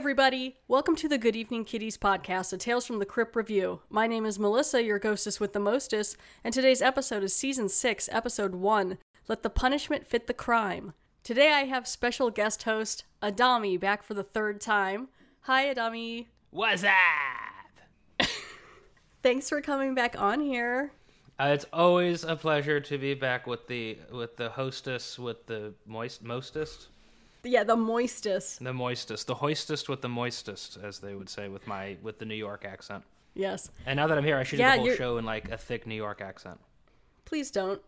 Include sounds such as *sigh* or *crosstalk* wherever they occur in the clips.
Everybody! Welcome to the Good Evening Kiddies podcast, a Tales from the Crypt review. My name is Melissa, your ghostess with the mostest, and today's episode is season 6, episode 1 Let the Punishment Fit the Crime. Today I have special guest host Adami back for the third time. Hi, Adami. What's up? *laughs* Thanks for coming back on here. Uh, it's always a pleasure to be back with the with the hostess with the moist mostest, Yeah, the moistest. the moistest, the hoistest with the moistest, as they would say with my with the New York accent. Yes. And now that I'm here, I should Yeah, do the whole you're- show in like a thick New York accent, Please don't.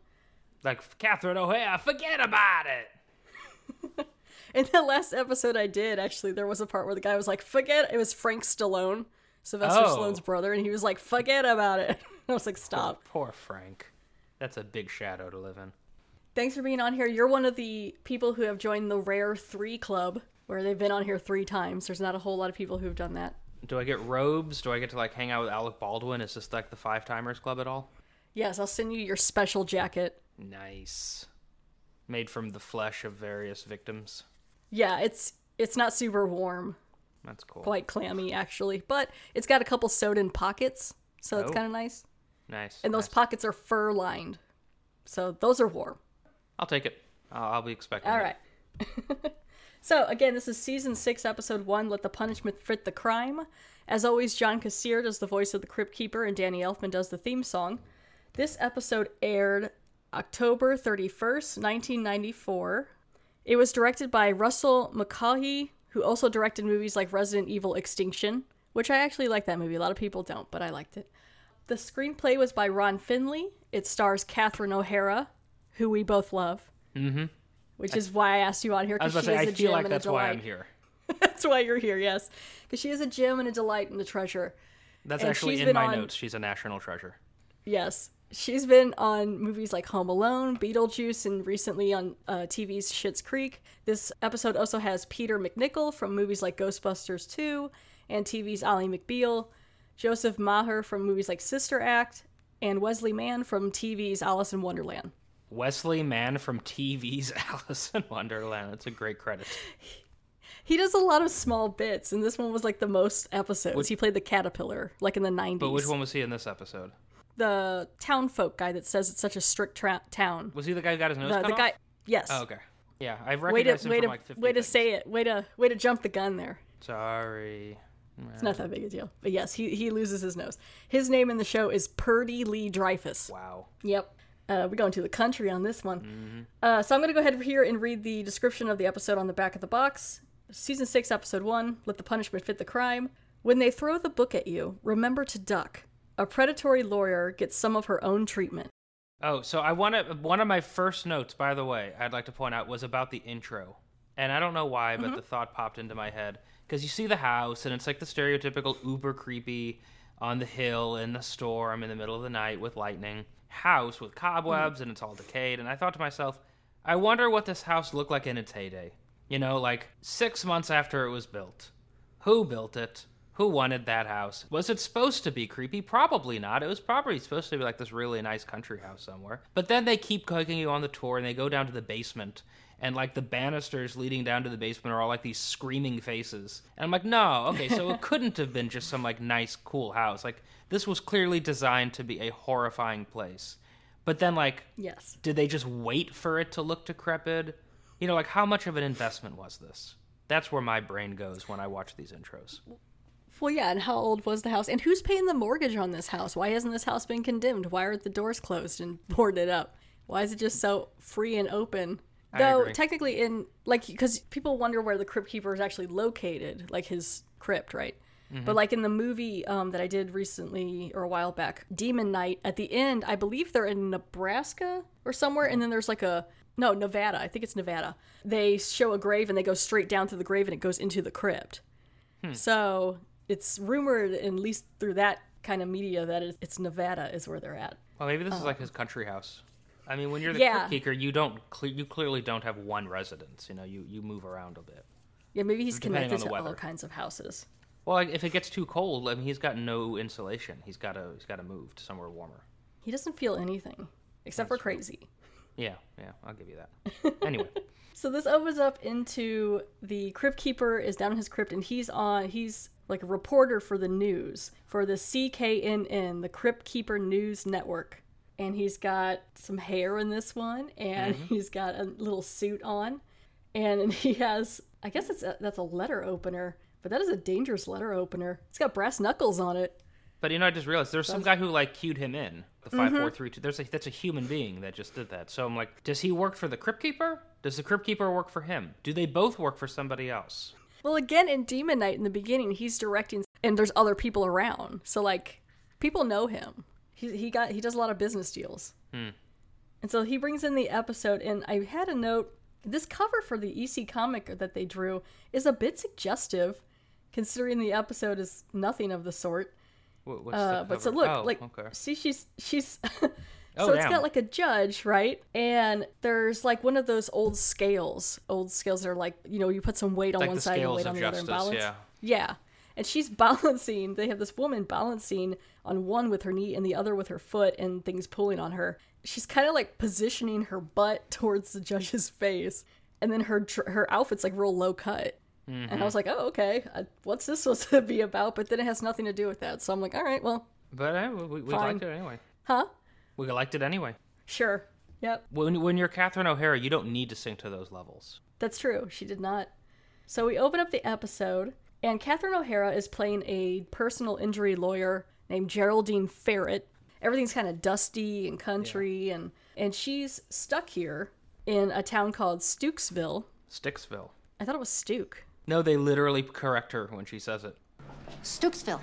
like Catherine O'Hara. Forget about it. *laughs* In the last episode I did, actually, there was a part where the guy was like, forget it. was Frank Stallone, Sylvester Oh. Stallone's brother, and he was like, forget about it. *laughs* I was like, stop. Poor Frank. That's a big shadow to live in. Thanks for being on here. You're one of the people who have joined the Rare 3 Club, where they've been on here three times. There's not a whole lot of people who've done that. Do I get robes? Do I get to like hang out with Alec Baldwin? Is this like the Five Timers Club at all? Yes, I'll send you your special jacket. Nice. Made from the flesh of various victims. Yeah, it's it's not super warm, That's cool. quite clammy actually, but it's got a couple sewed in pockets, so it's Oh. kind of nice. Nice. And those nice. pockets are fur lined, so those are warm. I'll take it. I'll, I'll be expecting. All it. right. *laughs* so again, this is season six, episode one. Let the punishment fit the crime. As always, John Kassir does the voice of the Crypt Keeper, and Danny Elfman does the theme song. This episode aired October thirty first, nineteen ninety four. It was directed by Russell Mulcahy, who also directed movies like Resident Evil Extinction, which I actually like that movie. A lot of people don't, but I liked it. The screenplay was by Ron Finley. It stars Catherine O'Hara, who we both love. Mm-hmm. Which is why I asked you on here I was because she say, is I a feel gem like and a that's why I'm here. *laughs* that's why you're here, yes, because she is a gem and a delight and a treasure. That's And actually in my on- notes. She's a national treasure. Yes, she's been on movies like Home Alone, Beetlejuice, and recently on uh, TV's Schitt's Creek. This episode also has Peter MacNicol from movies like Ghostbusters 2 and TV's Ally McBeal, Joseph Maher from movies like Sister Act, and Wesley Mann from TV's Alice in Wonderland. Wesley Mann from TV's *laughs* Alice in Wonderland. That's a great credit. He does a lot of small bits, and this one was like the most episodes. he played the caterpillar, like in the 90s. But which one was he in this episode? The town folk guy that says it's such a strict tra- town. Was he the guy who got his nose The, cut the off? guy, yes. Oh, okay. Yeah, I've way to recognized him way from to like 50 way to say it. Way to way to jump the gun there. Sorry. It's not that big a deal. But yes, he he loses his nose. His name in the show is Purdy Lee Dreyfus. Wow. Yep. Uh, we're going to the country on this one. Mm-hmm. Uh, so I'm going to go ahead here and read the description of the episode on the back of the box. Season 6, Episode 1 Let the Punishment Fit the Crime. When they throw the book at you, remember to duck. A predatory lawyer gets some of her own treatment. Oh, so I want to. One of my first notes, by the way, I'd like to point out was about the intro, and I don't know why, Mm-hmm. but the thought popped into my head because you see the house, and it's like the stereotypical uber creepy on the hill in the storm in the middle of the night with lightning house with cobwebs, Mm-hmm. and it's all decayed. And I thought to myself, I wonder what this house looked like in its heyday. You know, like six months after it was built. Who built it? Who wanted that house? Was it supposed to be creepy? Probably not. It was probably supposed to be like this really nice country house somewhere. But then they keep taking you on the tour and they go down to the basement. And like the banisters leading down to the basement are all like these screaming faces. And I'm like, no, okay, so it *laughs* couldn't have been just some like nice, cool house. Like this was clearly designed to be a horrifying place. But then like Yes. did they just wait for it to look decrepit? You know, like how much of an investment was this? That's where my brain goes when I watch these intros. Well, yeah, and how old was the house? And who's paying the mortgage on this house? Why hasn't this house been condemned? Why are the doors closed and *laughs* boarded up? Why is it just so free and open? I Though agree. technically, in like, because people wonder where the crypt keeper is actually located, like his crypt, right? Mm-hmm. But like in the movie um, that I did recently or a while back, Demon Knight, at the end, I believe they're in Nebraska or somewhere, and then there's like a no Nevada, I think it's Nevada. They show a grave and they go straight down to the grave and it goes into the crypt. Hmm. So it's rumored, at least through that kind of media, that it's- Nevada is where they're at. Well, maybe this is like his country house. I mean, when you're the. Yeah. crypt keeper, you don't cle- you clearly don't have one residence. You know, you you move around a bit. Yeah, maybe he's Depending connected to all kinds of houses. Well, like, if it gets too cold, I mean, he's got no insulation. He's got to he's got to move to somewhere warmer. He doesn't feel anything except for crazy. Yeah, yeah, I'll give you that. *laughs* Anyway, So this opens up into the crypt keeper is down in his crypt and he's on he's like a reporter for the news for the CKNN, the Crypt Keeper News Network. And he's got some hair in this one and mm-hmm. he's got a little suit on and he has I guess it's a, that's a letter opener, but that is a dangerous letter opener. It's got brass knuckles on it. but you know, I just realized there's some guy who like cued him in the mm-hmm. five, four, three, two. There's a that's a human being that just did that. So I'm like, does he work for the Crypt Keeper? Does the Crypt Keeper work for him? Do they both work for somebody else? Well, again, in Demon Knight, in the beginning, he's directing, and there's other people around. So, like, people know him. He, he got he does a lot of business deals. Hmm. And so he brings in the episode, and I had a note. This cover for the EC comic that they drew is a bit suggestive, considering the episode is nothing of the sort. What, Uh, the but so look, oh, like, okay. see, she's she's. *laughs* Oh, so it's damn. got like a judge, right? And there's like one of those old scales, old scales that are like you know you put some weight on Like one side and weight on the other and balance. yeah. Yeah. And she's *laughs* balancing. They have this woman balancing on one with her knee and the other with her foot, and things pulling on her. She's kind of like positioning her butt *laughs* towards the judge's face, and then her her outfit's like real low cut. And I was like, oh okay, what's this supposed *laughs* to be about? But then it has nothing to do with that. So I'm like, all right, well, But uh, we, we liked it anyway. huh? We liked it anyway. Sure. Yep. When when you're Catherine O'Hara, you don't need to sink to those levels. That's true. She did not. So we open up the episode, and Catherine O'Hara is playing a personal injury lawyer named Geraldine Ferret. Everything's kind of dusty and country, and and she's stuck here in a town called Stukesville. Sticksville. I thought it was Stuke. No, they literally correct her when she says it. Stooksville.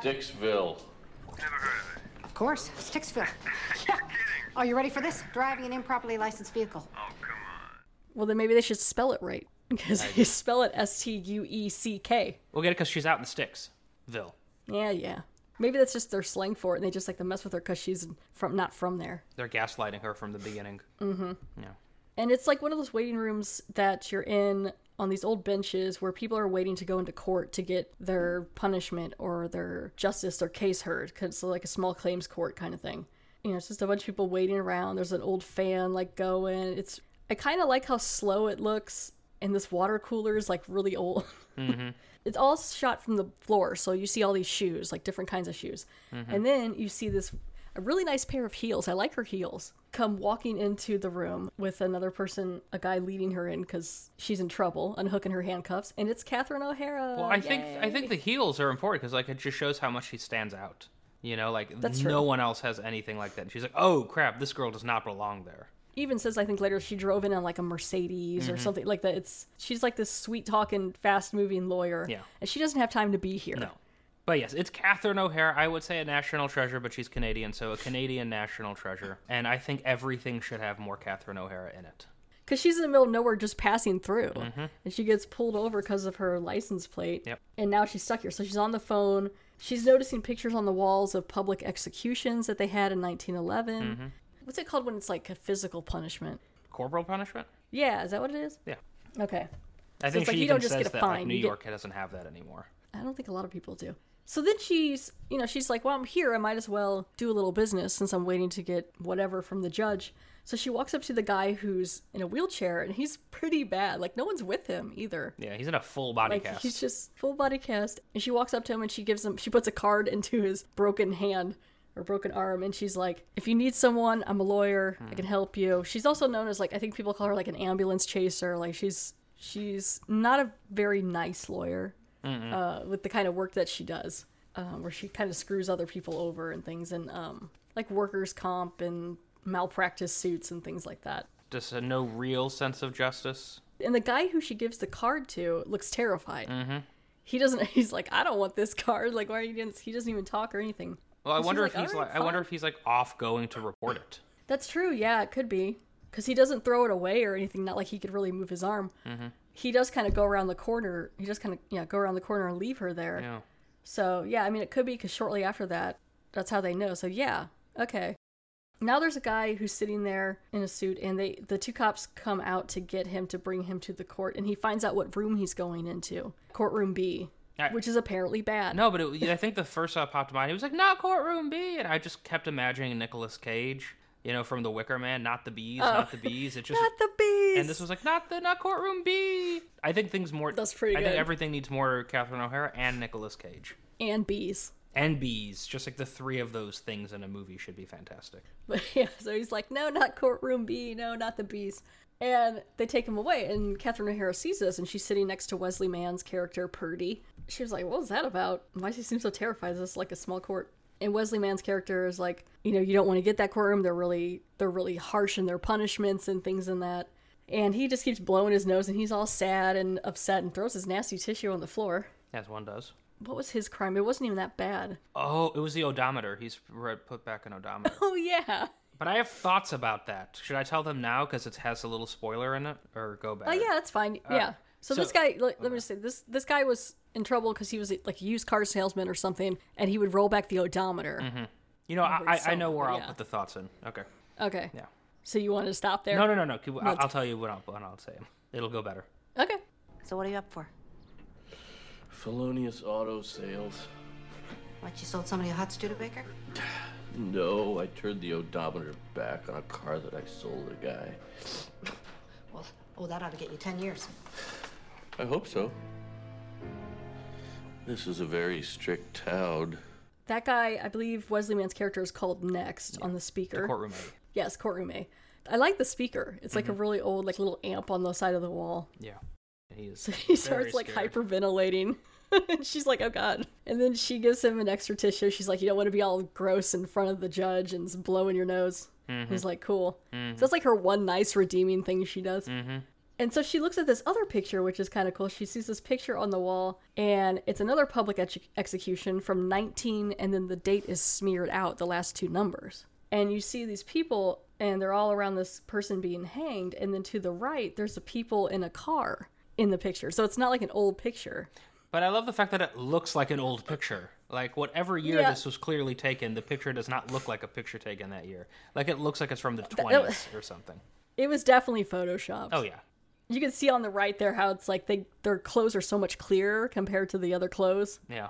Sticksville. Of course, Sticksville. *laughs* Are you ready for this? Driving an improperly licensed vehicle. Oh, come on. Well, then maybe they should spell it right *laughs* because they spell it S T U E C K. We'll get it because she's out in the Sticksville. Yeah, yeah. Maybe that's just their slang for it, and they just like to mess with her because she's from not from there. They're gaslighting her from the beginning. Mm-hmm. Yeah. And it's like one of those waiting rooms that you're in on these old benches where people are waiting to go into court to get their punishment or their justice, their case heard, because it's like a small claims court kind of thing. You know, it's just a bunch of people waiting around. There's an old fan like going. It's I kind of like how slow it looks, and this water cooler is like really old. *laughs* Mm-hmm. it's all shot from the floor, so you see all these shoes, like different kinds of shoes, mm-hmm. and then you see this a really nice pair of heels. I like her heels. Come walking into the room with another person, a guy leading her in because she's in trouble, unhooking her handcuffs, and it's Catherine O'Hara. Well, I think I think the heels are important because like it just shows how much she stands out. You know, like That's no true. one else has anything like that. And she's like, "Oh crap, this girl does not belong there." even says I think later she drove in on like a Mercedes Mm-hmm. or something like that. It's she's like this sweet talking, fast moving lawyer. Yeah. and she doesn't have time to be here. No. But yes, it's Catherine O'Hara. I would say a national treasure, but she's Canadian, so a Canadian national treasure. And I think everything should have more Catherine O'Hara in it. because she's in the middle of nowhere just passing through mm-hmm. and she gets pulled over because of her license plate Yep. and now she's stuck here so she's on the phone she's noticing pictures on the walls of public executions that they had in 1911 mm-hmm. what's it called when it's like a physical punishment Corporal punishment? yeah is that what it is Yeah. okay I So think like she you even don't just says get a that fine, like New you get- York doesn't have that anymore. i don't think a lot of people do so then she's you know she's like well i'm here. I might as well do a little business since i'm waiting to get whatever from the judge. So she walks up to the guy who's in a wheelchair and he's pretty bad. Like no one's with him either. Yeah, he's in a full body like cast. he's just full body cast. And she walks up to him and she gives him she puts a card into his broken hand or broken arm and she's like if you need someone i'm a lawyer. I can help you. She's also known as like i think people call her like an ambulance chaser. Like she's she's not a very nice lawyer uh, with the kind of work that she does um, where she kind of screws other people over and things and um, like workers comp and malpractice suits and things like that Just a no real sense of justice. and the guy who she gives the card to looks terrified. Mm-hmm. He doesn't. *laughs* He's like, I don't want this card. Like, why are you? Doing this? He doesn't even talk or anything. Well, I And she's wonder if he's "Alright, like I wonder if he's like off going to report it. That's true. Yeah, it could be because he doesn't throw it away or anything. Not like he could really move his arm. He does kind of go around the corner. He just kind of yeah go around the corner and leave her there. Yeah. So yeah, I mean, it could be because shortly after that, that's how they know. So yeah, okay. Now there's a guy who's sitting there in a suit, and they the two cops come out to get him to bring him to the court, and he finds out what room he's going into, courtroom B, I- which is apparently bad. No, but it, I think the first thought popped to mind. It was like not courtroom B, and I just kept imagining Nicolas Cage You know, from The Wicker Man, not the bees, oh, not the bees. It *laughs* just Oh. Not the bees. and this was like not the not courtroom bee. I think things more. That's pretty I think everything needs more Catherine O'Hara and Nicolas Cage and bees. and bees. Just like the three of those things in a movie should be fantastic. *laughs* But yeah, so he's like, no, not courtroom bee, no, not the bees. And they take him away, and Catherine O'Hara sees this, and she's sitting next to Wesley Mann's character, Purdy. She was like, what was that about? Why does he seem so terrified? Is this like a small court? And Wesley Mann's character is like, you know, you don't want to get that courtroom. They're really, they're really harsh in their punishments and things in that. And he just keeps blowing his nose, and he's all sad and upset, and throws his nasty tissue on the floor. As one does. What was his crime? It wasn't even that bad. Oh, it was the odometer. He's put back an odometer. *laughs* Oh yeah. but I have thoughts about that. Should I tell them now because it has a little spoiler in it, or go back? Oh yeah, that's fine. Uh, yeah. So, so- this guy, let, let me just say this: this guy was in trouble because he was like a used car salesman or something, and he would roll back the odometer. Mm-hmm. You know, I, I, I know where I'll put the thoughts in. Okay. Okay. Yeah. So you wanted to stop there? No, no, no, no. I'll, I'll tell you what I'll, what I'll say. It'll go better. Okay. So what are you up for? Felonious auto sales. What, you sold somebody a hot Studebaker? No, I turned the odometer back on a car that I sold a guy. *laughs* Well, oh, that ought to get you 10 years. I hope so. This is a very strict town. That guy, I believe Wesley Mann's character is called Next on the speaker. Courtroom A. Yes, courtroom A. I like the speaker. It's like a Mm-hmm. really old, like little amp on the side of the wall. Yeah. He is. *laughs* So he starts like scared. hyperventilating. *laughs* and she's like, oh god. And then she gives him an extra tissue. She's like, you don't want to be all gross in front of the judge and blowing your nose. Mm-hmm. He's like, cool. So that's like her one nice redeeming thing she does. And so she looks at this other picture, which is kind of cool. She sees this picture on the wall, and it's another public ex- execution from 19, and then the date is smeared out, the last two numbers. And you see these people, and they're all around this person being hanged, and then to the right, there's a people in a car in the picture. So it's not like an old picture. But I love the fact that it looks like an old picture. Like whatever year Yeah. this was clearly taken, the picture does not look like a picture taken that year. Like it looks like it's from the twenties or something. It was definitely photoshopped. Oh yeah. You can see on the right there how it's like they their clothes are so much clearer compared to the other clothes. Yeah.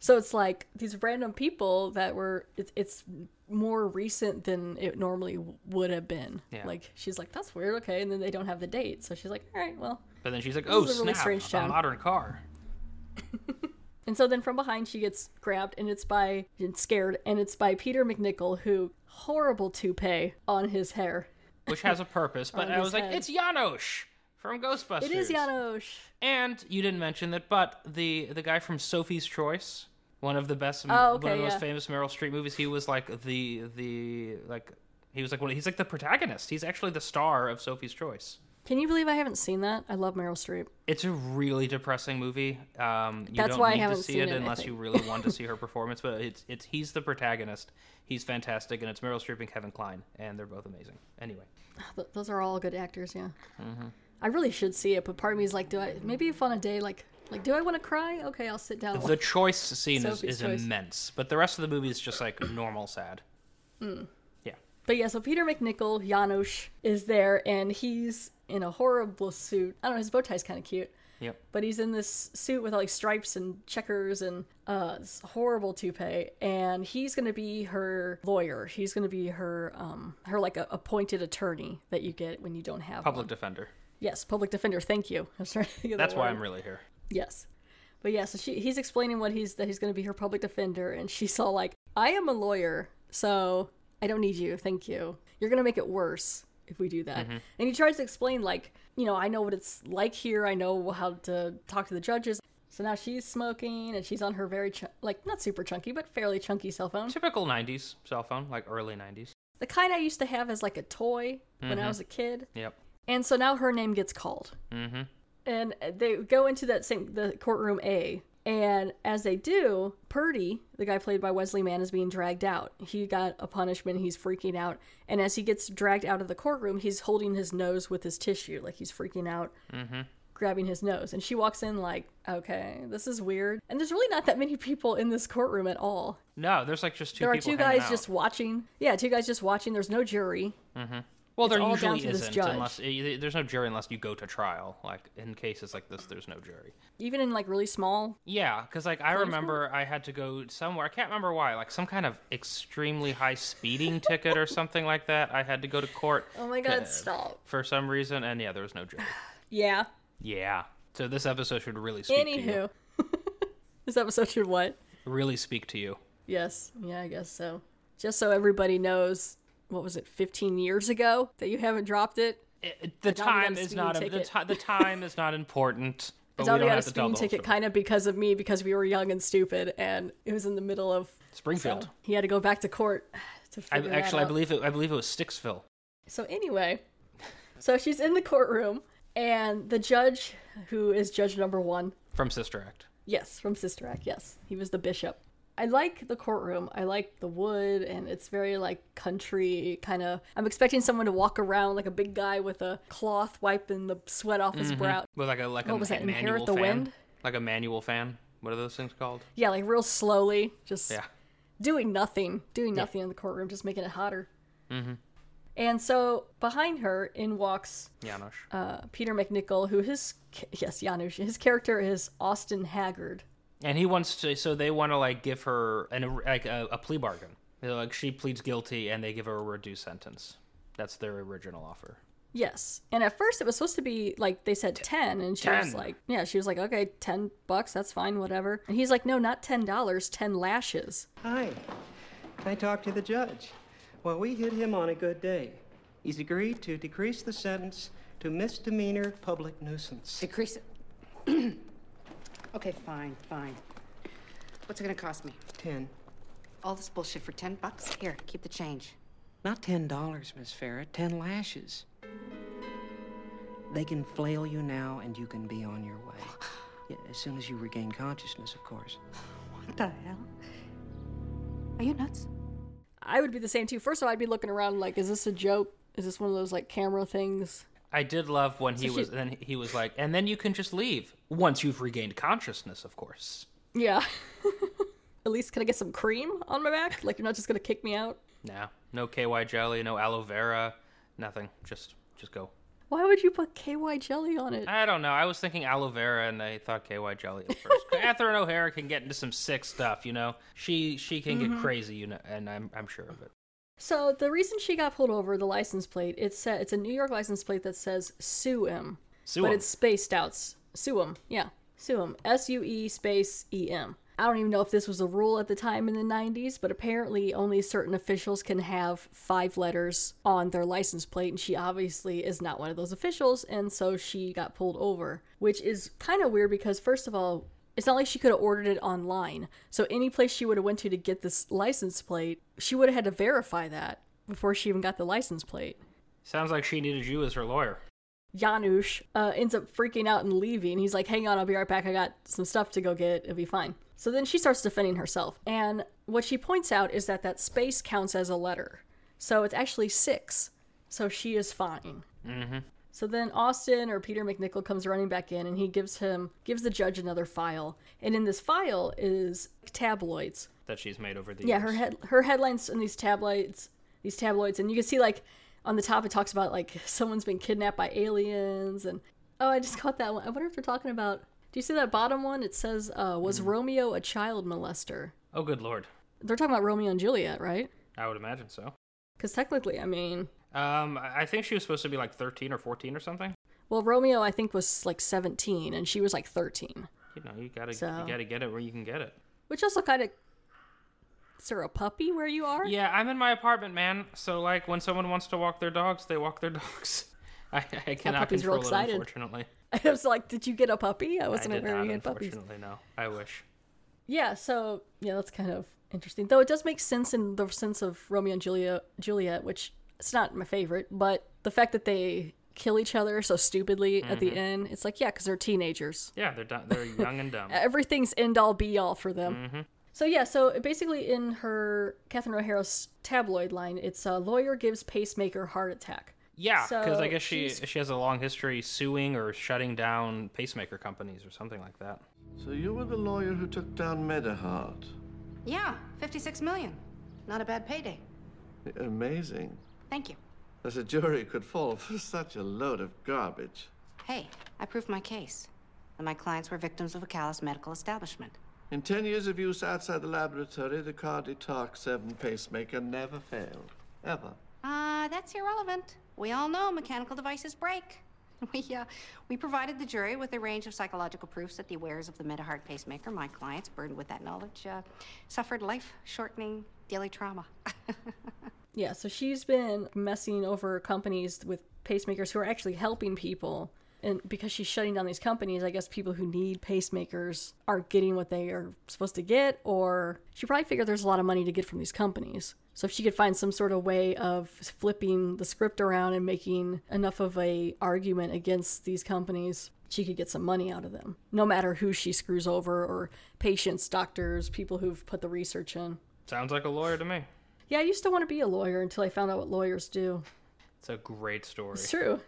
So it's like these random people that were it's it's more recent than it normally would have been. Yeah. Like she's like that's weird, okay, and then they don't have the date. So she's like, "All right, well." But then she's like, "Oh a really snap! strange a modern car." *laughs* And so then from behind she gets grabbed and it's by and scared and it's by Peter MacNicol who horrible toupee on his hair. which has a purpose. *laughs* But I was like, it's Janosz from Ghostbusters. It is Janosz. And you didn't mention that, but the the guy from Sophie's Choice, one of the best, Oh, one okay, of the most famous Meryl Streep movies, he was like the the like he was like one, he's like the protagonist. He's actually the star of Sophie's Choice. Can you believe I haven't seen that? I love Meryl Streep. It's a really depressing movie. Um, you That's don't why I haven't to see seen it, it, unless you really want to *laughs* see her performance. But it's it's he's the protagonist. He's fantastic, and it's Meryl Streep and Kevin Kline, and they're both amazing. Anyway, Th- those are all good actors, yeah. Mm-hmm. I really should see it, but part of me is like, do I maybe if on a day like like do I want to cry? Okay, I'll sit down. the choice scene is, is Choice. immense, but the rest of the movie is just like normal sad. Hmm. Yeah. But yeah, so Peter MacNicol, Janosz, is there, and he's in a horrible suit. I don't know, his bow tie's kind of cute. Yep. But he's in this suit with all like stripes and checkers and uh, this horrible toupee, and he's gonna be her lawyer. He's gonna be her, um, her like a appointed attorney that you get when you don't have Public one. defender. Yes, public defender. Thank you. I was trying to think of the That's why. I'm really here. Yes. But yeah, so she he's explaining what he's that he's going to be her public defender and she's all like, "I am a lawyer, so I don't need you. Thank you. You're going to make it worse if we do that." Mm-hmm. And he tries to explain like, you know, I know what it's like here. I know how to talk to the judges. So now she's smoking and she's on her very ch- like not super chunky, but fairly chunky cell phone. Typical 90s cell phone, like early 90s. The kind I used to have as like a toy when I mm-hmm. was a kid. Yep. And so now her name gets called. Mm-hmm. And they go into that same the courtroom A. And as they do, Purdy, the guy played by Wesley Mann, is being dragged out. He got a punishment. He's freaking out. And as he gets dragged out of the courtroom, he's holding his nose with his tissue, like he's freaking out, Mm-hmm. grabbing his nose. And she walks in like, "Okay, this is weird." And there's really not that many people in this courtroom at all. No, there's like just two there are two guys out. just watching. Yeah, two guys just watching. There's no jury. Well, Well, It's there usually to isn't unless there's no jury unless you go to trial. Like in cases like this, there's no jury. Even in like really small. Yeah, because like I remember I had to go somewhere. I can't remember why. Like some kind of extremely high speeding ticket or something like that. I had to go to court. *laughs* Oh my god, uh, stop. For some reason, and yeah, there was no jury. *sighs* Yeah. Yeah. So this episode should really speak to you. Anywho. *laughs* this episode should what? Really speak to you. Yes. Yeah, I guess so. Just so everybody knows, what was it, 15 years ago that you haven't dropped it? It- the now we got a time is not a, the, ti- the time is not important. *laughs* But It's we only don't got a speeding ticket kind of because of me, because we were young and stupid, and it was in the middle of Springfield. so he had to go back to court *sighs* to I, actually, I believe it. I believe it was Sticksville. So anyway, so she's in the courtroom, and the judge, who is judge number one, from Sister Act. yes, from Sister Act, yes, he was the bishop. I like the courtroom. I like the wood, and it's very like country kind of. I'm expecting someone to walk around like a big guy with a cloth wiping the sweat off his brow. With like a like a What was that, manual Inherit the fan. Wind? Like a manual fan. What are those things called? Yeah, like real slowly, just Yeah. doing nothing, doing nothing in the courtroom, just making it hotter. Mm-hmm. And so behind her, in walks Janos. uh, Peter MacNicol, who his yes Janosz, his character is Austin Haggard. And he wants to. So they want to like give her an like a, a plea bargain. They're like she pleads guilty, and they give her a reduced sentence. That's their original offer. Yes, and at first it was supposed to be like they said ten, and she was like, yeah, she was like, okay, ten bucks, that's fine, whatever. And he's like, no, not ten dollars, ten lashes. Hi. I talked to the judge. Well, we hit him on a good day. He's agreed to decrease the sentence to misdemeanor public nuisance. Decrease it. *clears throat* okay, fine, fine. What's it gonna cost me? Ten. All this bullshit for ten bucks? Here, keep the change. Not ten dollars, Miss Farrah. Ten lashes. They can flail you now, and you can be on your way. *sighs* Yeah, as soon as you regain consciousness, of course. What the hell? Are you nuts? I would be the same too. First of all, I'd be looking around like, is this a joke? Is this one of those like camera things? I did love when he So was. she- Then he was like, and then you can just leave once you've regained consciousness, of course. Yeah. *laughs* At least can I get some cream on my back? Like you're not just gonna kick me out? No, no KY jelly, no aloe vera, nothing. Just, just go. Why would you put KY jelly on it? I don't know. I was thinking aloe vera, and I thought KY jelly at first. *laughs* Catherine O'Hara can get into some sick stuff, you know. She she can Mm-hmm. get crazy, you know, and I'm I'm sure of it. So the reason she got pulled over, the license plate, it's set, it's a New York license plate that says sue him, Sue but him. it's spaced out. S- Sue him, yeah, sue him. S U E space E M. I don't even know if this was a rule at the time in the 90s, but apparently only certain officials can have five letters on their license plate, and she obviously is not one of those officials, and so she got pulled over, which is kind of weird because, first of all, it's not like she could have ordered it online. So any place she would have went to to get this license plate, she would have had to verify that before she even got the license plate. Sounds like she needed you as her lawyer. Janosz uh, ends up freaking out and leaving. He's like, hang on, I'll be right back. I got some stuff to go get. It'll be fine. So then she starts defending herself. And what she points out is that that space counts as a letter. So it's actually six. So she is fine. Mm-hmm. So then Austin or Peter MacNicol comes running back in and he gives him gives the judge another file. And in this file is tabloids that she's made over the yeah, years. her head her headlines in these tabloids, these tabloids, and you can see like on the top it talks about like *laughs* someone's been kidnapped by aliens, and oh, I just caught that one. I wonder if they're talking about. Do you see that bottom one? It says, uh, "Was Romeo a child molester?" Oh, good lord. They're talking about Romeo and Juliet, right? I would imagine so. Because technically, I mean, Um, I think she was supposed to be like 13 or 14 or something. well, Romeo I think was like seventeen, and she was like thirteen, You know, you gotta So- you gotta get it where you can get it. which also kind of. Is there a puppy where you are? Yeah, I'm in my apartment, man. So like, when someone wants to walk their dogs, they walk their *laughs* dogs. I, I cannot puppy's real control it, excited. unfortunately. *laughs* I was like, did you get a puppy? I I wasn't aware you had puppies. unfortunately, no. I wish. Yeah, so yeah, that's kind of interesting. Though it does make sense in the sense of Romeo and Juliet, Juliet, which it's not my favorite, but the fact that they kill each other so stupidly at Mm-hmm. the end, it's like yeah, because they're teenagers. Yeah, they're they're young and dumb. *laughs* Everything's end all be all for them. Mm-hmm. So yeah, so basically in her Catherine O'Hara's tabloid line, it's a lawyer gives pacemaker heart attack. Yeah, because I guess she she's- she has a long history suing or shutting down pacemaker companies or something like that. So you were the lawyer who took down MediHeart. Yeah, 56 million. Not a bad payday. Amazing. Thank you. As a jury could fall for *laughs* such a load of garbage. Hey, I proved my case. And my clients were victims of a callous medical establishment. In 10 years of use outside the laboratory, the Cardi Talk 7 pacemaker never failed. Ever. Ah, uh, that's irrelevant. We all know mechanical devices break. *laughs* We, uh, we provided the jury with a range of psychological proofs that the wearers of the MediHeart pacemaker, my clients, burdened with that knowledge, uh, suffered life-shortening daily trauma. *laughs* yeah, so she's been messing over companies with pacemakers who are actually helping people and because she's shutting down these companies, I guess people who need pacemakers aren't getting what they are supposed to get, or she probably figured there's a lot of money to get from these companies. So if she could find some sort of way of flipping the script around and making enough of a argument against these companies, she could get some money out of them. No matter who she screws over or patients, doctors, people who've put the research in. Sounds like a lawyer to me. Yeah, I used to want to be a lawyer until I found out what lawyers do. It's a great story. It's true.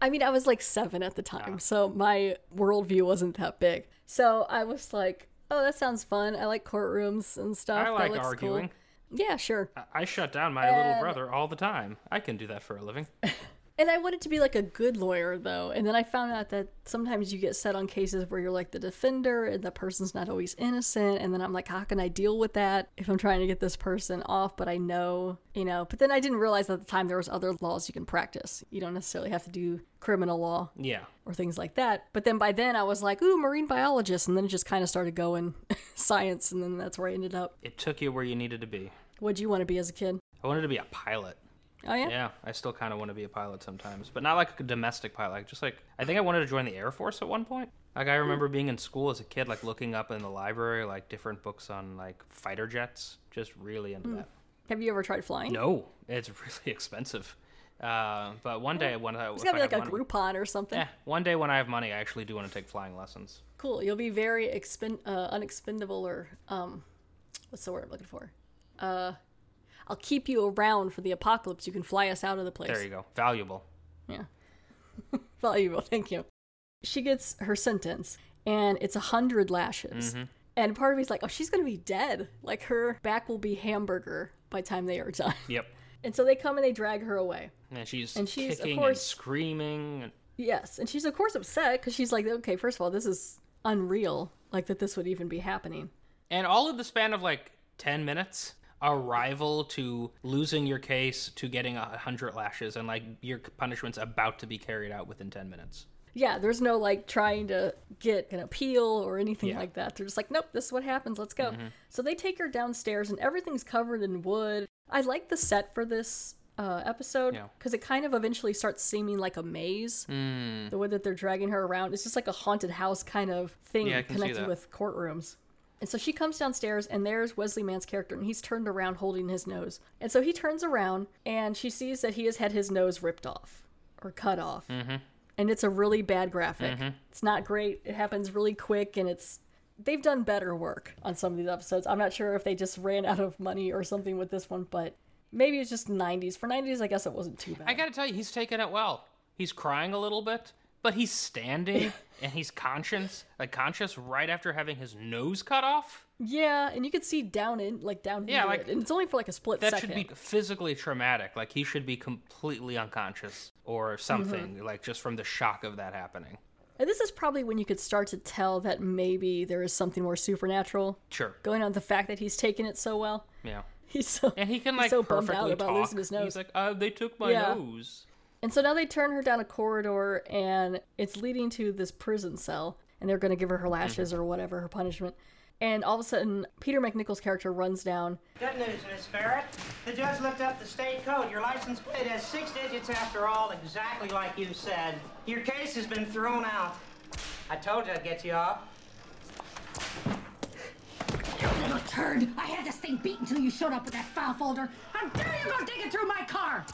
I mean, I was like seven at the time, so my worldview wasn't that big. So I was like, oh, that sounds fun. I like courtrooms and stuff. I like arguing. Cool. Yeah, sure. I shut down my and... little brother all the time. I can do that for a living. *laughs* And I wanted to be like a good lawyer though. And then I found out that sometimes you get set on cases where you're like the defender and the person's not always innocent. And then I'm like, how can I deal with that if I'm trying to get this person off? But I know, you know, but then I didn't realize at the time there was other laws you can practice. You don't necessarily have to do criminal law. Yeah. Or things like that. But then by then I was like, ooh, marine biologist. And then it just kind of started going *laughs* science. And then that's where I ended up. It took you where you needed to be. What'd you want to be as a kid? I wanted to be a pilot. Oh yeah. Yeah, I still kind of want to be a pilot sometimes, but not like a domestic pilot. Like just like I think I wanted to join the Air Force at one point. Like I remember being in school as a kid, like looking up in the library like different books on like fighter jets. Just really into mm. that. Have you ever tried flying? No, it's *laughs* really expensive. Uh, but one day when I it's gotta be like a money, Groupon or something. Yeah, one day when I have money, I actually do want to take flying lessons. Cool. You'll be very expend uh, unexpendable or um, what's the word I'm looking for? Uh, I'll keep you around for the apocalypse. You can fly us out of the place. There you go. Valuable. Yeah. *laughs* Valuable. Thank you. She gets her sentence, and it's a hundred lashes. Mm-hmm. And part of me's like, oh, she's gonna be dead. Like her back will be hamburger by the time they are done. Yep. *laughs* And so they come and they drag her away. And she's and she's kicking of course, and screaming. Yes, and she's of course upset because she's like, okay, first of all, this is unreal. Like that this would even be happening. And all of the span of like ten minutes, arrival to losing your case to getting a hundred lashes and like your punishment's about to be carried out within 10 minutes yeah there's no like trying to get an appeal or anything yeah. like that they're just like nope this is what happens let's go mm-hmm. so they take her downstairs and everything's covered in wood i like the set for this uh, episode because yeah. it kind of eventually starts seeming like a maze. Mm. The way that they're dragging her around, it's just like a haunted house kind of thing yeah, connected with courtrooms. And so she comes downstairs, and there's Wesley Mann's character, and he's turned around holding his nose. And so he turns around, and she sees that he has had his nose ripped off or cut off. Mm-hmm. And it's a really bad graphic. Mm-hmm. It's not great. It happens really quick, and it's. They've done better work on some of these episodes. I'm not sure if they just ran out of money or something with this one, but maybe it's just 90s. For 90s, I guess it wasn't too bad. I gotta tell you, he's taken it well. He's crying a little bit, but he's standing *laughs* and he's conscious, like conscious right after having his nose cut off. Yeah, and you can see down in like down yeah, like, it, and it's only for like a split that second. should be physically traumatic. Like he should be completely unconscious or something, mm-hmm. like just from the shock of that happening. And this is probably when you could start to tell that maybe there is something more supernatural. Sure. Going on the fact that he's taken it so well. Yeah. *laughs* He's so and he can like so perfectly about talk. losing his nose. He's like, uh, they took my yeah. nose. And so now they turn her down a corridor, and it's leading to this prison cell, and they're going to give her her lashes mm-hmm. or whatever her punishment. And all of a sudden, Peter MacNicol's character runs down. Good news, Miss Ferret. The judge looked up the state code. Your license plate has six digits after all, exactly like you said. Your case has been thrown out. I told you I'd get you off. You little turd! I had this thing beat until you showed up with that file folder. How dare you go digging through my car!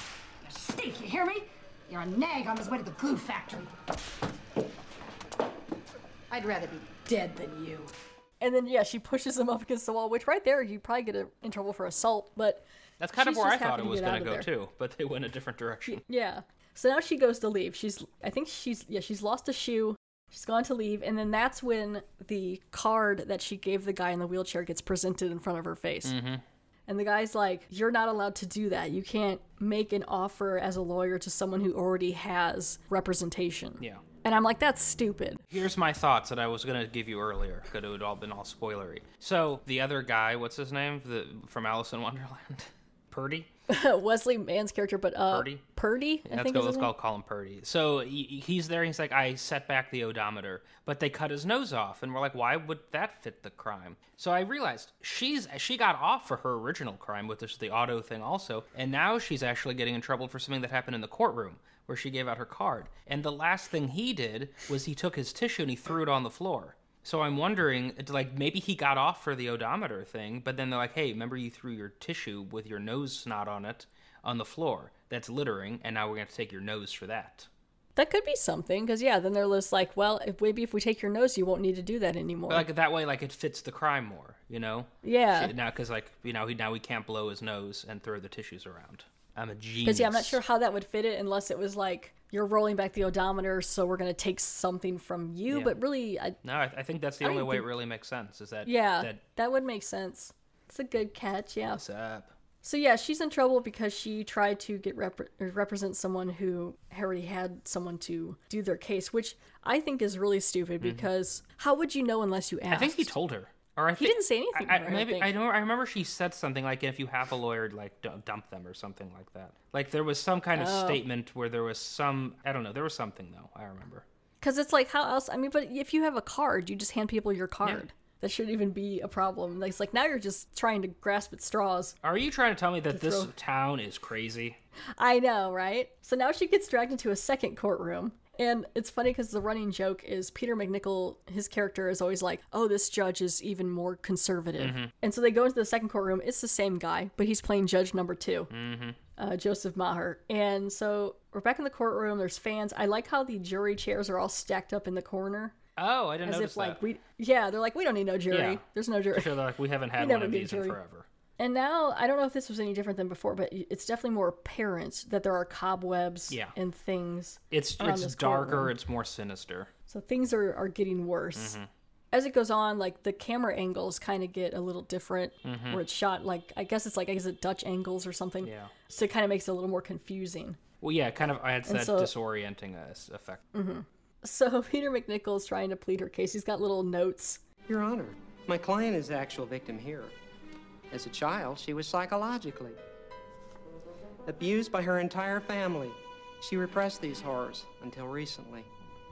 You stink, you hear me? You're a nag on his way to the glue factory. I'd rather be dead than you. And then yeah, she pushes him up against the wall, which right there you'd probably get in trouble for assault. But that's kind of where I thought it was going to go there. too. But they went a different direction. Yeah. So now she goes to leave. She's I think she's yeah she's lost a shoe. She's gone to leave, and then that's when the card that she gave the guy in the wheelchair gets presented in front of her face. Mm-hmm. And the guy's like, You're not allowed to do that. You can't make an offer as a lawyer to someone who already has representation. Yeah. And I'm like, That's stupid. Here's my thoughts that I was gonna give you earlier, because it would all been all spoilery. So the other guy, what's his name, the from Alice in Wonderland, *laughs* Purdy. *laughs* Wesley Mann's character, but uh, Purdy? Purdy, I Let's think go. Let's call, call him Purdy. So he, he's there. He's like, I set back the odometer, but they cut his nose off, and we're like, why would that fit the crime? So I realized she's she got off for her original crime, which is the auto thing, also, and now she's actually getting in trouble for something that happened in the courtroom where she gave out her card. And the last thing he did was he took his tissue and he threw it on the floor. So I'm wondering, like, maybe he got off for the odometer thing, but then they're like, hey, remember you threw your tissue with your nose snot on it on the floor? That's littering, and now we're going to take your nose for that. That could be something, because yeah, then they're just like, well, if, maybe if we take your nose, you won't need to do that anymore. But, like that way, like it fits the crime more, you know? Yeah. Now, because like you know, he, now he can't blow his nose and throw the tissues around. I'm a genius. Because yeah, I'm not sure how that would fit it unless it was like you're rolling back the odometer, so we're gonna take something from you. Yeah. But really, I, No, I, I think that's the I only way think- it really makes sense. Is that yeah, that that would make sense. It's a good catch, yeah. what's up? So yeah, she's in trouble because she tried to get rep- represent someone who already had someone to do their case, which I think is really stupid because how would you know unless you asked? Mm-hmm. I think he told her. Or I He think, didn't say anything I, her, I, I maybe think. I don't. I remember she said something like, "If you have a lawyer, like d- dump them" or something like that. Like there was some kind of Oh. statement where there was some. I don't know. There was something though. I remember. Because it's like, how else? I mean, but if you have a card, you just hand people your card. That shouldn't even be a problem. Like, It's like now you're just trying to grasp at straws. Are you trying to tell me that this throw- town is crazy? I know, right? So now she gets dragged into a second courtroom. And it's funny because the running joke is Peter MacNicol, his character is always like, oh, this judge is even more conservative. And so they go into the second courtroom. It's the same guy, but he's playing judge number 2 uh, Joseph Maher. And so we're back in the courtroom. There's fans. I like how the jury chairs are all stacked up in the corner. Oh, I didn't As notice if, like, that. we, yeah, they're like, we don't need no jury. Yeah. There's no jury. Sure, they're like we haven't *laughs* had We one of these in forever. And now I don't know if this was any different than before, but it's definitely more apparent that there are cobwebs Yeah. and things. It's it's this darker. courtroom. It's more sinister. So things are, are getting worse. Mm-hmm. As it goes on, like the camera angles kind of get a little different, Mm-hmm. where it's shot like I guess it's like I guess it Dutch angles or something. Yeah. So it kind of makes it a little more confusing. Well, yeah, kind of. I had And that so- disorienting s- effect. So *laughs* Peter MacNicol is trying to plead her case. He's got little notes. Your Honor, my client is the actual victim here. As a child, she was psychologically abused by her entire family. She repressed these horrors until recently.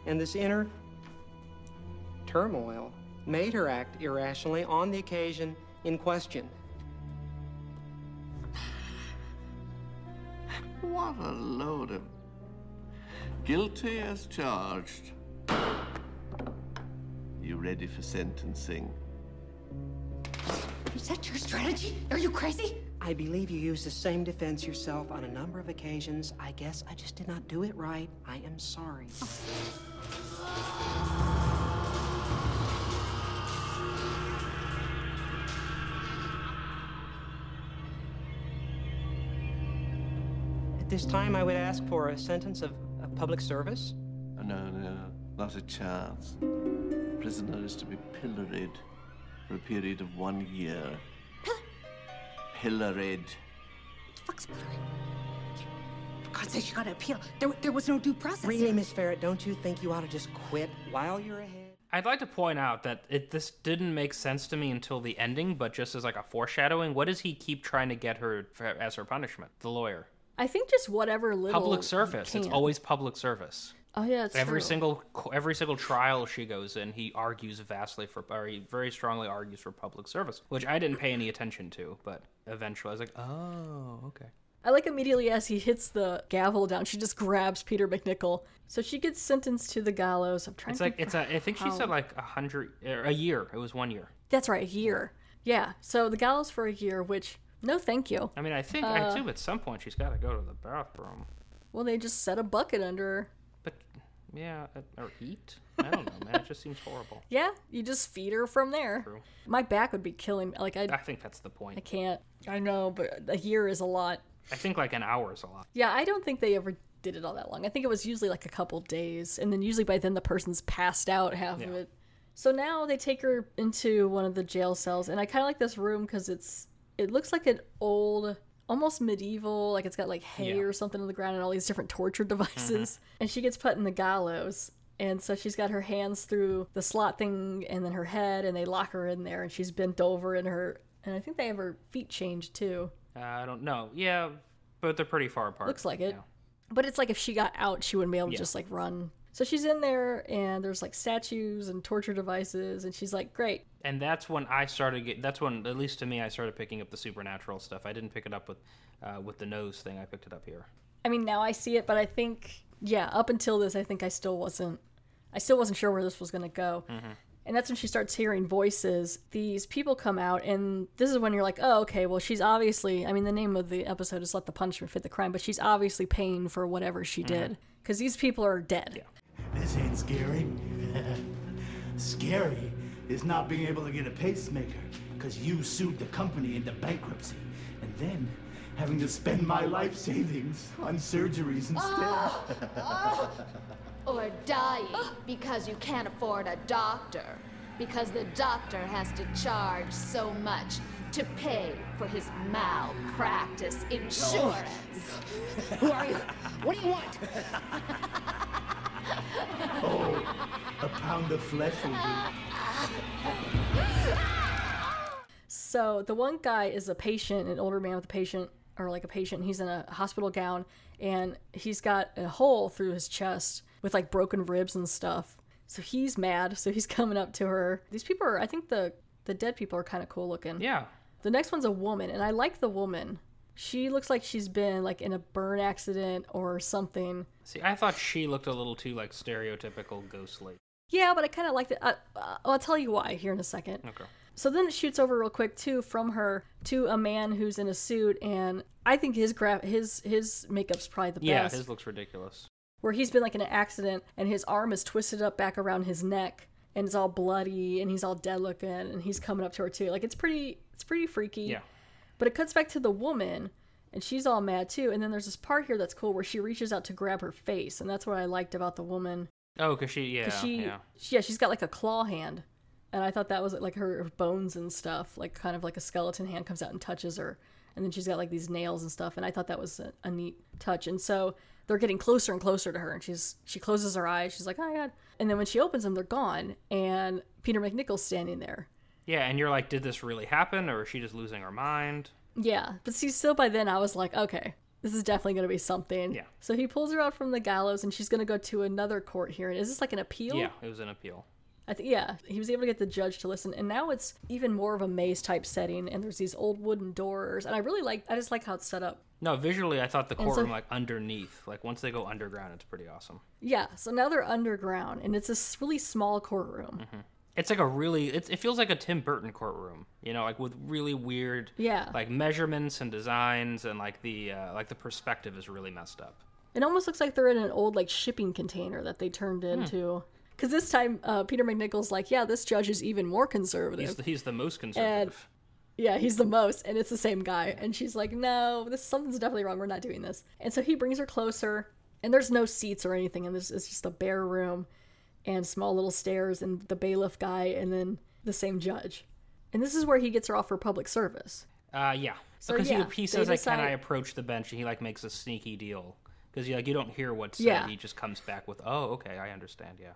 And this inner turmoil made her act irrationally on the occasion in question. What a load of. Guilty as charged. You ready for sentencing? Is that your strategy? Are you crazy? I believe you used the same defense yourself on a number of occasions. I guess I just did not do it right. I am sorry. At this time, I would ask for a sentence of, of public service. Oh, no, no, not a chance. Prisoner is to be pilloried for a period of one year. Pilloried. Fuck's pillory. For God's sake, you gotta appeal. There, there was no due process. Really, Miss Ferret, don't you think you ought to just quit while you're ahead? I'd like to point out that it this didn't make sense to me until the ending, but just as like a foreshadowing, what does he keep trying to get her for, as her punishment? The lawyer. I think just whatever little Public you service. It's always public service. Oh yeah, it's Every true. single every single trial she goes in, he argues vastly for, or he very strongly argues for public service, which I didn't pay any attention to, but eventually I was like, oh, okay. I like immediately as he hits the gavel down, she just grabs Peter MacNicol. So she gets sentenced to the gallows. I'm trying It's to like it's a. I think she said like a hundred, er, a year. It was one year. That's right, a year. Yeah. So the gallows for a year, which no thank you. I mean, I think I assume at some point she's got to go to the bathroom, Well, they just set a bucket under her. But yeah, uh, or eat. I don't know, man. It just seems horrible. *laughs* Yeah, you just feed her from there. True. My back would be killing me. Like I, I think that's the point. I can't. I know, but a year is a lot. I think like an hour is a lot. Yeah, I don't think they ever did it all that long. I think it was usually like a couple days, and then usually by then the person's passed out half of it. So now they take her into one of the jail cells, and I kind of like this room because it's it looks like an old almost medieval like it's got like hay Yeah. or something on the ground and all these different torture *laughs* devices and she gets put in the gallows and so she's got her hands through the slot thing and then her head and they lock her in there and she's bent over and her and i think they have her feet changed too Uh, I don't know. Yeah, but they're pretty far apart. looks like it Yeah. but it's like if she got out she wouldn't be able to Yeah. just like run so she's in there and there's like statues and torture devices and she's like great And that's when I started. Get, that's when, at least to me, I started picking up the supernatural stuff. I didn't pick it up with, uh, with the nose thing. I picked it up here. I mean, now I see it, but I think, yeah, up until this, I think I still wasn't, I still wasn't sure where this was going to go. And that's when she starts hearing voices. These people come out, and this is when you're like, oh, okay, well, she's obviously, I mean, the name of the episode is Let the Punishment Fit the Crime, but she's obviously paying for whatever she did. Because these people are dead. This ain't scary. *laughs* scary is not being able to get a pacemaker because you sued the company into bankruptcy and then having to spend my life savings on surgeries instead. Ah, ah. Or dying because you can't afford a doctor. Because the doctor has to charge so much to pay for his malpractice insurance. Who are you? What do you want? *laughs* *laughs* oh, a pound of flesh will do. So the one guy is a patient, an older man with a patient, or like a patient. He's in a hospital gown, and he's got a hole through his chest with like broken ribs and stuff. So he's mad. So he's *laughs* coming up to her. These people are, I think the the dead people are kind of cool looking. Yeah. The next one's a woman, and I like the woman. She looks like she's been like in a burn accident or something. See, I thought she looked a little too like stereotypical ghostly. Yeah, but I kind of liked it. I, uh, I'll tell you why here in a second. Okay. So then it shoots over real quick too from her to a man who's in a suit, and I think his gra- his his makeup's probably the Yeah, best. Yeah, his looks ridiculous. Where he's been like in an accident, and his arm is twisted up back around his neck, and it's all bloody, and he's all dead looking, and he's coming up to her too. Like it's pretty it's pretty freaky. Yeah. But it cuts back to the woman, and she's all mad too. And then there's this part here that's cool where she reaches out to grab her face, and that's what I liked about the woman. Oh, cause she, yeah, 'Cause she, yeah. she- yeah, she's got like a claw hand, and I thought that was like her, her bones and stuff, like kind of like a skeleton hand comes out and touches her, and then she's got like these nails and stuff, and I thought that was a, a neat touch. And so they're getting closer and closer to her, and she's she closes her eyes, she's like, oh my god, and then when she opens them, they're gone, and Peter MacNicol's standing there. Yeah, and you're like, did this really happen, or is she just losing her mind? Yeah, but see, still by then I was like, okay, this is definitely going to be something. Yeah. So he pulls her out from the gallows, and she's going to go to another court hearing. Is this like an appeal? Yeah, it was an appeal. I think yeah, he was able to get the judge to listen, and now it's even more of a maze type setting, and there's these old wooden doors, and I really like. I just like how it's set up. No, visually, I thought the And so- courtroom like underneath. Like once they go underground, it's pretty awesome. Yeah, so now they're underground, and it's this really small courtroom. Mm-hmm. It's like a really. It, it feels like a Tim Burton courtroom. You know, like with really weird. Yeah. Like measurements and designs, and like the uh, like the perspective is really messed up. It almost looks like they're in an old like shipping container that they turned Hmm. into. Because this time, uh, Peter MacNicol's like, yeah, this judge is even more conservative. He's the, he's the most conservative. Yeah, he's the most, and it's the same guy. And she's like, "No, this something's definitely wrong. We're not doing this." And so he brings her closer, and there's no seats or anything, and this is just a bare room, and small little stairs, and the bailiff guy, and then the same judge. And this is where he gets her off for public service. Uh, yeah. So, because yeah, he, he says like, "Can I approach the bench?" And he like makes a sneaky deal because you like you don't hear what's said. Yeah. He just comes back with, "Oh, okay, I understand." Yeah.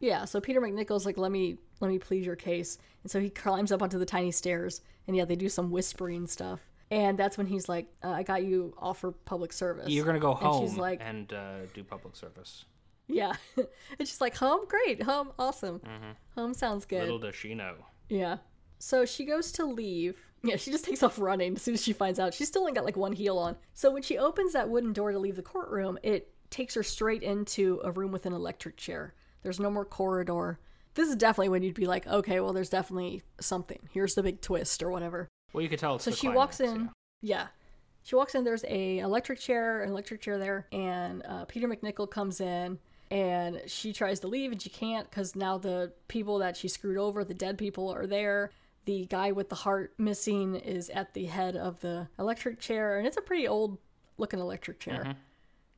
Yeah, so Peter MacNicol's like, "Let me let me plead your case," and so he climbs up onto the tiny stairs, and yeah, they do some whispering stuff. And that's when he's like, uh, "I got you off for public service." You're gonna go home And she's like, and uh, do public service. Yeah. *laughs* and she's like, home? Great. Home? Awesome. Mhm. Home sounds good. Little does she know. Yeah. So she goes to leave. Yeah, she just takes off running as soon as she finds out. She's still only got like one heel on. So when she opens that wooden door to leave the courtroom, it takes her straight into a room with an electric chair. There's no more corridor. This is definitely when you'd be like, okay, well, there's definitely something. Here's the big twist or whatever. Well, you could tell it's so she walks climax, in. Yeah. She walks in. There's a electric chair, an electric chair there, and uh, Peter MacNicol comes in, and she tries to leave, and she can't because now the people that she screwed over, the dead people, are there. The guy with the heart missing is at the head of the electric chair, and it's a pretty old looking electric chair. Mhm.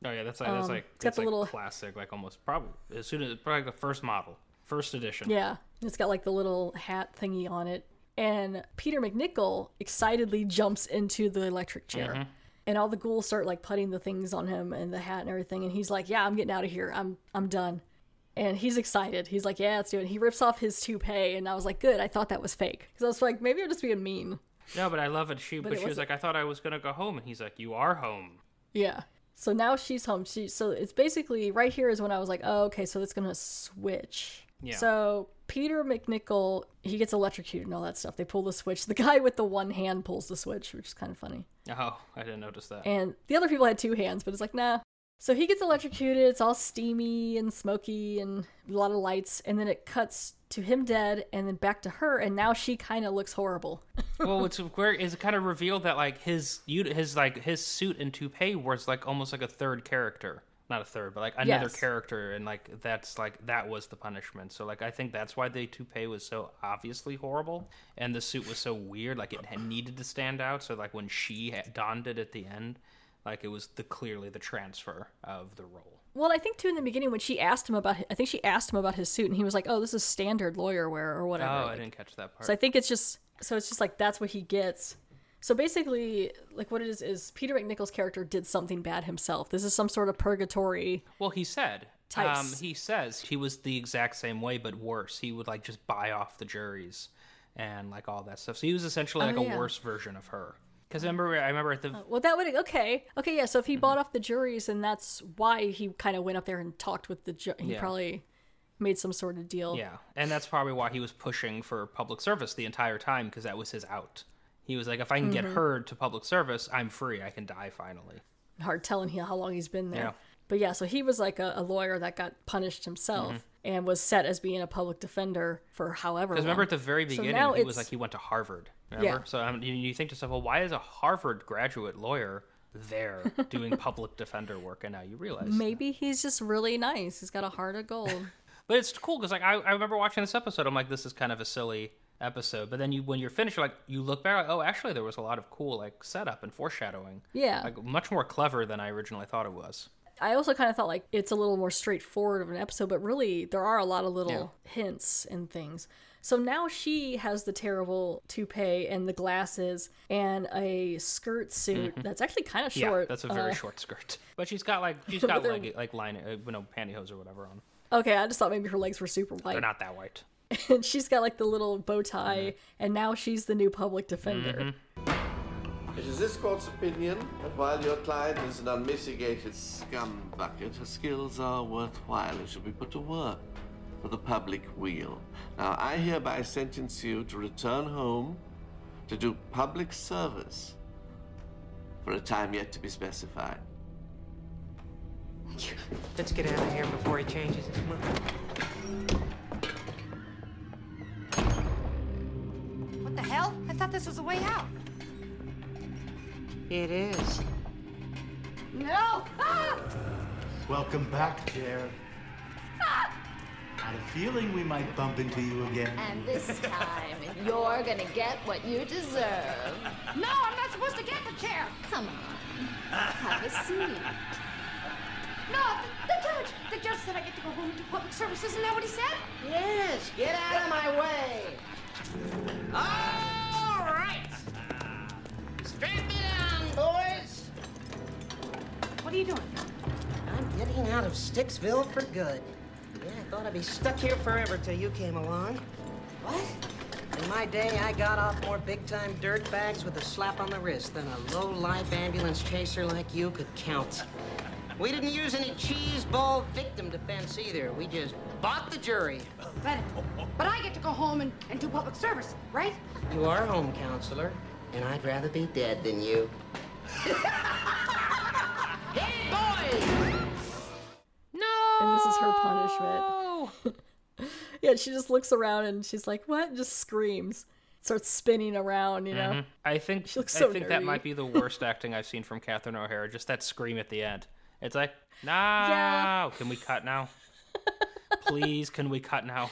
Oh yeah, that's like that's Um, like it's got that's the like little- classic, like almost probably as soon as probably the first model, first edition. Yeah, it's got like the little hat thingy on it. And Peter MacNicol excitedly jumps into the electric chair. Mhm. And all the ghouls start like putting the things on him and the hat and everything. And he's like, Yeah, I'm getting out of here. I'm I'm done. And he's excited. He's like, Yeah, let's do it. He rips off his toupee. And I was like, Good. I thought that was fake. Because I was like, Maybe I'm just being mean. No, but I love it. She, But but, it she was like, I thought I was gonna go home, and he's like, You are home. Yeah. So now she's home. She so it's basically right here is when I was like, oh, okay, so it's gonna switch. Yeah. So Peter MacNicol, he gets electrocuted and all that stuff. They pull the switch. The guy with the one hand pulls the switch, which is kind of funny. Oh, I didn't notice that. And the other people had two hands, but it's like, nah. So he gets electrocuted. It's all steamy and smoky and a lot of lights. And then it cuts to him dead and then back to her. And now she kind of looks horrible. *laughs* well, what's weird is it kind of revealed that like his his like his suit and toupee was like almost like a third character, not a third, but like another Yes. character, and like that's like that was the punishment. So like I think that's why the toupee was so obviously horrible, and the suit was so weird, like it had needed to stand out. So like when she donned it at the end, like it was the clearly the transfer of the role. Well, I think too in the beginning when she asked him about, I think she asked him about his suit, and he was like, "Oh, this is standard lawyer wear or whatever." Oh, I didn't catch that part. So I think it's just, so it's just like that's what he gets. So basically, like what it is is Peter MacNicol's character did something bad himself. This is some sort of purgatory. Well, he said. Types. Um, he says he was the exact same way, but worse. He would like just buy off the juries and like all that stuff. So he was essentially Oh, like a worse version of her. Because remember, I remember at the Well, that would okay, okay, yeah. So if he Mm-hmm. bought off the juries, and that's why he kind of went up there and talked with the he Yeah. probably made some sort of deal. yeah, and that's probably why he was pushing for public service the entire time because that was his out. He was like, if I can get Mhm. heard to public service, I'm free. I can die finally. hard telling how long he's been there. Yeah. But yeah, so he was like a, a lawyer that got punished himself Mhm. and was set as being a public defender for however. Because remember at the very beginning, now he was like he went to Harvard. Remember? Yeah. So um, you, you think to yourself, well, why is a Harvard graduate lawyer there doing *laughs* public defender work? And now you realize maybe he's just really nice. He's got a heart of gold. *laughs* But it's cool because like I, I remember watching this episode. I'm like, this is kind of a silly episode. But then you when you're finished, you're like, you look back, like, oh, actually, there was a lot of cool like setup and foreshadowing. Yeah. like much more clever than I originally thought it was. I also kind of thought like it's a little more straightforward of an episode, but really there are a lot of little hints and things. So now she has the terrible toupee and the glasses and a skirt suit Mhm. that's actually kind of Yeah, short. that's a very Uh, short skirt. *laughs* But she's got like *laughs* she's got like like line uh, you know pantyhose or whatever on. Okay, I just thought maybe her legs were super white. They're not that white. And *laughs* she's got like the little bow tie, Mm-hmm. and now she's the new public defender. It is this court's opinion that while your client is an unmitigated scumbucket, her skills are worthwhile and should be put to work for the public weal. Now, I hereby sentence you to return home to do public service for a time yet to be specified. Let's get out of here before he changes his mind. Thought this was a way out. It is. No! Ah! Welcome back, Chair. Had a feeling we might bump into you again. And this time, you're gonna get what you deserve. No, I'm not supposed to get the chair. Come on, have a seat. No, the, the judge. The judge said I get to go home and do public service. Isn't that what he said? Yes, get out of my way. All right. Strap me down, boys. What are you doing? I'm getting out of Sticksville for good. Yeah, I thought I'd be stuck here forever till you came along. What? In my day, I got off more big-time dirtbags with a slap on the wrist than a low-life ambulance chaser like you could count. We didn't use any cheese ball victim defense either. We just bought the jury. But, but I get to go home and, and do public service, right? You are home counselor, and I'd rather be dead than you. hey, boys! No And this is her punishment. *laughs* yeah, she just looks around and she's like, "What?" and just screams, starts spinning around. You know. Mhm. I think She looks so I so think that might be the worst *laughs* acting I've seen from Catherine O'Hara. Just that scream at the end. It's like, no, can we cut now? Please, can we cut now?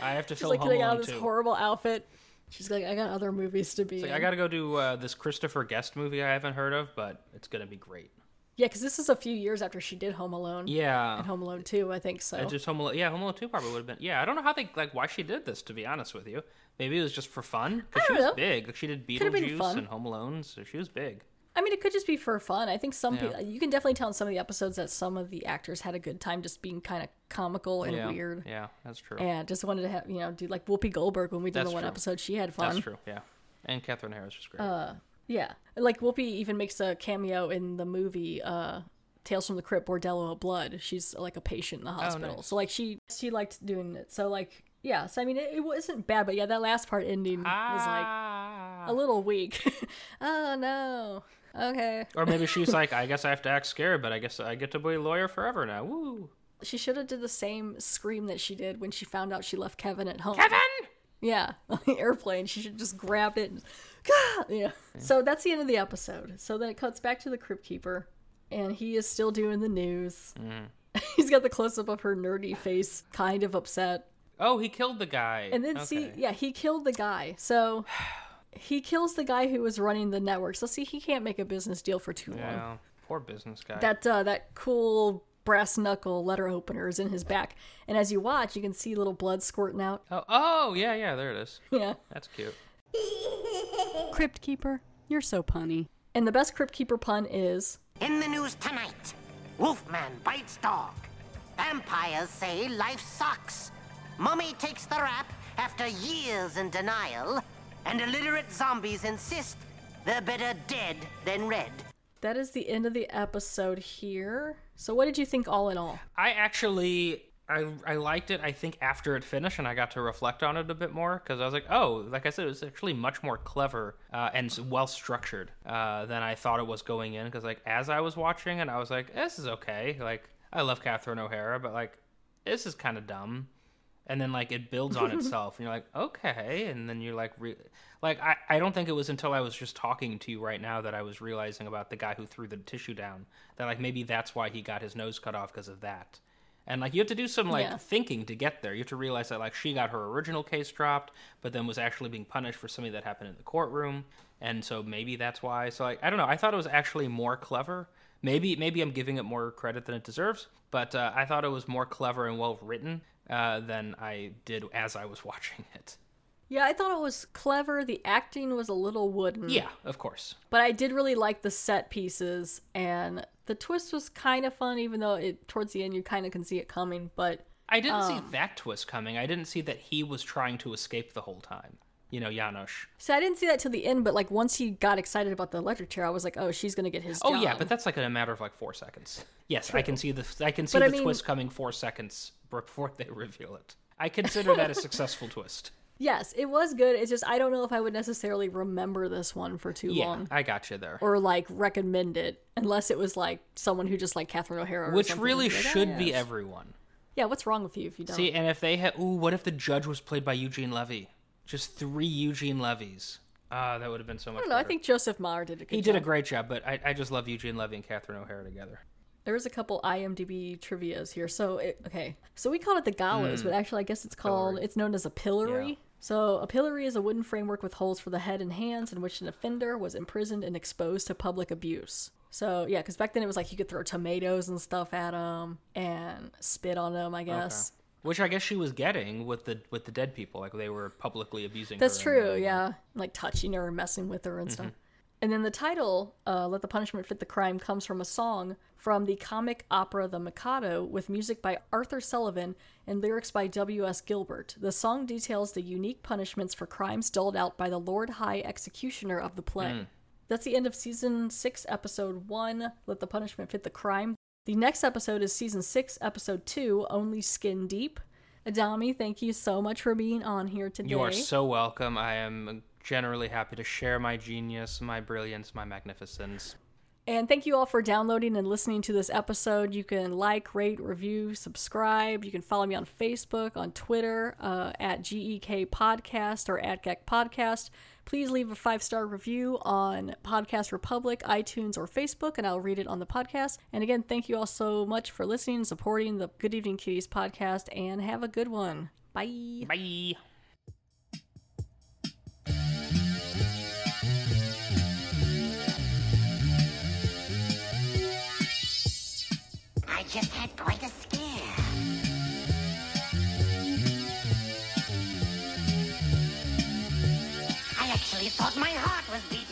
I have to She's film like Home getting out of this too. horrible outfit. She's like, "I got other movies to be." Like, in." I got to go do uh, this Christopher Guest movie I haven't heard of, but it's gonna be great. Yeah, because this is a few years after she did Home Alone. Yeah. And Home Alone 2, I think so. Uh, just Home Alone. Yeah, Home Alone 2 probably would have been. Yeah, I don't know how they, like, why she did this, to be honest with you. Maybe it was just for fun. Because she was know. big. Like, she did Beetlejuice and Home Alone, so she was big. I mean, it could just be for fun. I think some Yeah. people, you can definitely tell in some of the episodes that some of the actors had a good time just being kind of comical and yeah. weird. Yeah, that's true. And just wanted to have, you know, do like Whoopi Goldberg when we did That's the one true. episode. She had fun. That's true, yeah. And Catherine O'Hara was great. Uh, yeah. Like Whoopi even makes a cameo in the movie uh, Tales from the Crypt, Bordello of Blood. She's like a patient in the hospital. Oh, nice. So like she she liked doing it. So like yeah. So I mean it, it wasn't bad, but yeah, that last part ending was Ah. like a little weak. oh *laughs* no. Okay. or maybe she's like, I guess I have to act scared, but I guess I get to be a lawyer forever now. Woo. She should have did the same scream that she did when she found out she left Kevin at home. Kevin! Yeah, *laughs* on the airplane. She should just grab it. And, *laughs* "Gah!" yeah. So that's the end of the episode. So then it cuts back to the Crypt Keeper, and he is still doing the news. Mm. *laughs* He's got the close up of her nerdy face, kind of upset. Oh, he killed the guy. And then see, yeah, he killed the guy. So *sighs* *sighs* *sighs* he kills the guy who was running the network. So see, he can't make a business deal for too long. Yeah, poor business guy. That uh, that cool brass knuckle letter opener is in his back, and as you watch, you can see little blood squirting out. Oh, oh, yeah, yeah, there it is. Yeah. That's cute. Crypt Keeper, you're so punny. And the best Crypt Keeper pun is In the news tonight, Wolfman bites dog. Vampires say life sucks. Mummy takes the rap after years in denial. And illiterate zombies insist they're better dead than red. that is the end of the episode here. So what did you think all in all? I actually I I liked it. I think after it finished, and I got to reflect on it a bit more because I was like, oh, like I said, it was actually much more clever uh, and well structured uh, than I thought it was going in. Because like as I was watching it, I was like, this is okay. Like I love Catherine O'Hara, but like this is kind of dumb. And then like it builds on *laughs* itself, and you're like, okay. And then you're like, re- like I, I don't think it was until I was just talking to you right now that I was realizing about the guy who threw the tissue down that like maybe that's why he got his nose cut off because of that. And like you have to do some like Yeah. thinking to get there. You have to realize that like she got her original case dropped, but then was actually being punished for something that happened in the courtroom, and so maybe that's why. So like I don't know. I thought it was actually more clever. Maybe maybe I'm giving it more credit than it deserves, but uh, I thought it was more clever and well written uh, than I did as I was *laughs* watching it. Yeah, I thought it was clever. The acting was a little wooden. Yeah, of course. But I did really like the set pieces and the twist was kind of fun even though it towards the end you kind of can see it coming, but I didn't see um, that twist coming. I didn't see that he was trying to escape the whole time. You know, Janosz. So I didn't see that till the end, but like once he got excited about the electric chair, I was like, "Oh, she's gonna get his." Oh yeah, but that's like in a matter of like four seconds. Yes, I can see the I can see But I the mean- twist coming four seconds before they reveal it. I consider that a successful twist. *laughs* yes, it was good. It's just I don't know if I would necessarily remember this one for too Yeah, long, I got you there. or like recommend it, unless it was like someone who just like Catherine O'Hara, Which something, really like, "Oh, should be everyone. Yeah, what's wrong with you if you don't? See, and if they had, ooh, what if the judge was played by Eugene Levy? Just three Eugene Levies. Ah, that would have been so I much. don't know. I think Joseph Maher did a good he did a great job, but I, I just love Eugene Levy and Catherine O'Hara together. There's a couple IMDb trivia's here. So, it, okay. So we called it the gallows, Mm. but actually, I guess it's called, it's known as a pillory. Yeah. So, a pillory is a wooden framework with holes for the head and hands in which an offender was imprisoned and exposed to public abuse. So, yeah, because back then it was like you could throw tomatoes and stuff at them and spit on them, I guess. Which I guess she was getting with the with the dead people, like they were publicly abusing. That's true, yeah. Like touching her and messing with her and stuff. And then the title, uh, Let the Punishment Fit the Crime, comes from a song from the comic opera The Mikado with music by Arthur Sullivan and lyrics by W.S. Gilbert. The song details the unique punishments for crimes doled out by the Lord High Executioner of the play. Mm. That's the end of season 6, episode 1, Let the Punishment Fit the Crime. The next episode is season 6, episode 2, Only Skin Deep. Adami, thank you so much for being on here today. You are so welcome. I am generally happy to share my genius, my brilliance, my magnificence. And thank you all for downloading and listening to this episode. You can like, rate, review, subscribe. You can follow me on Facebook, on Twitter, uh, at GEK Podcast or at GEK Podcast. Please leave a five star review on Podcast Republic, iTunes, or Facebook, and I'll read it on the podcast. And again, thank you all so much for listening and supporting the Good Evening Kiddies podcast, and have a good one. Bye. Bye. just had quite a scare. I actually thought my heart was beating.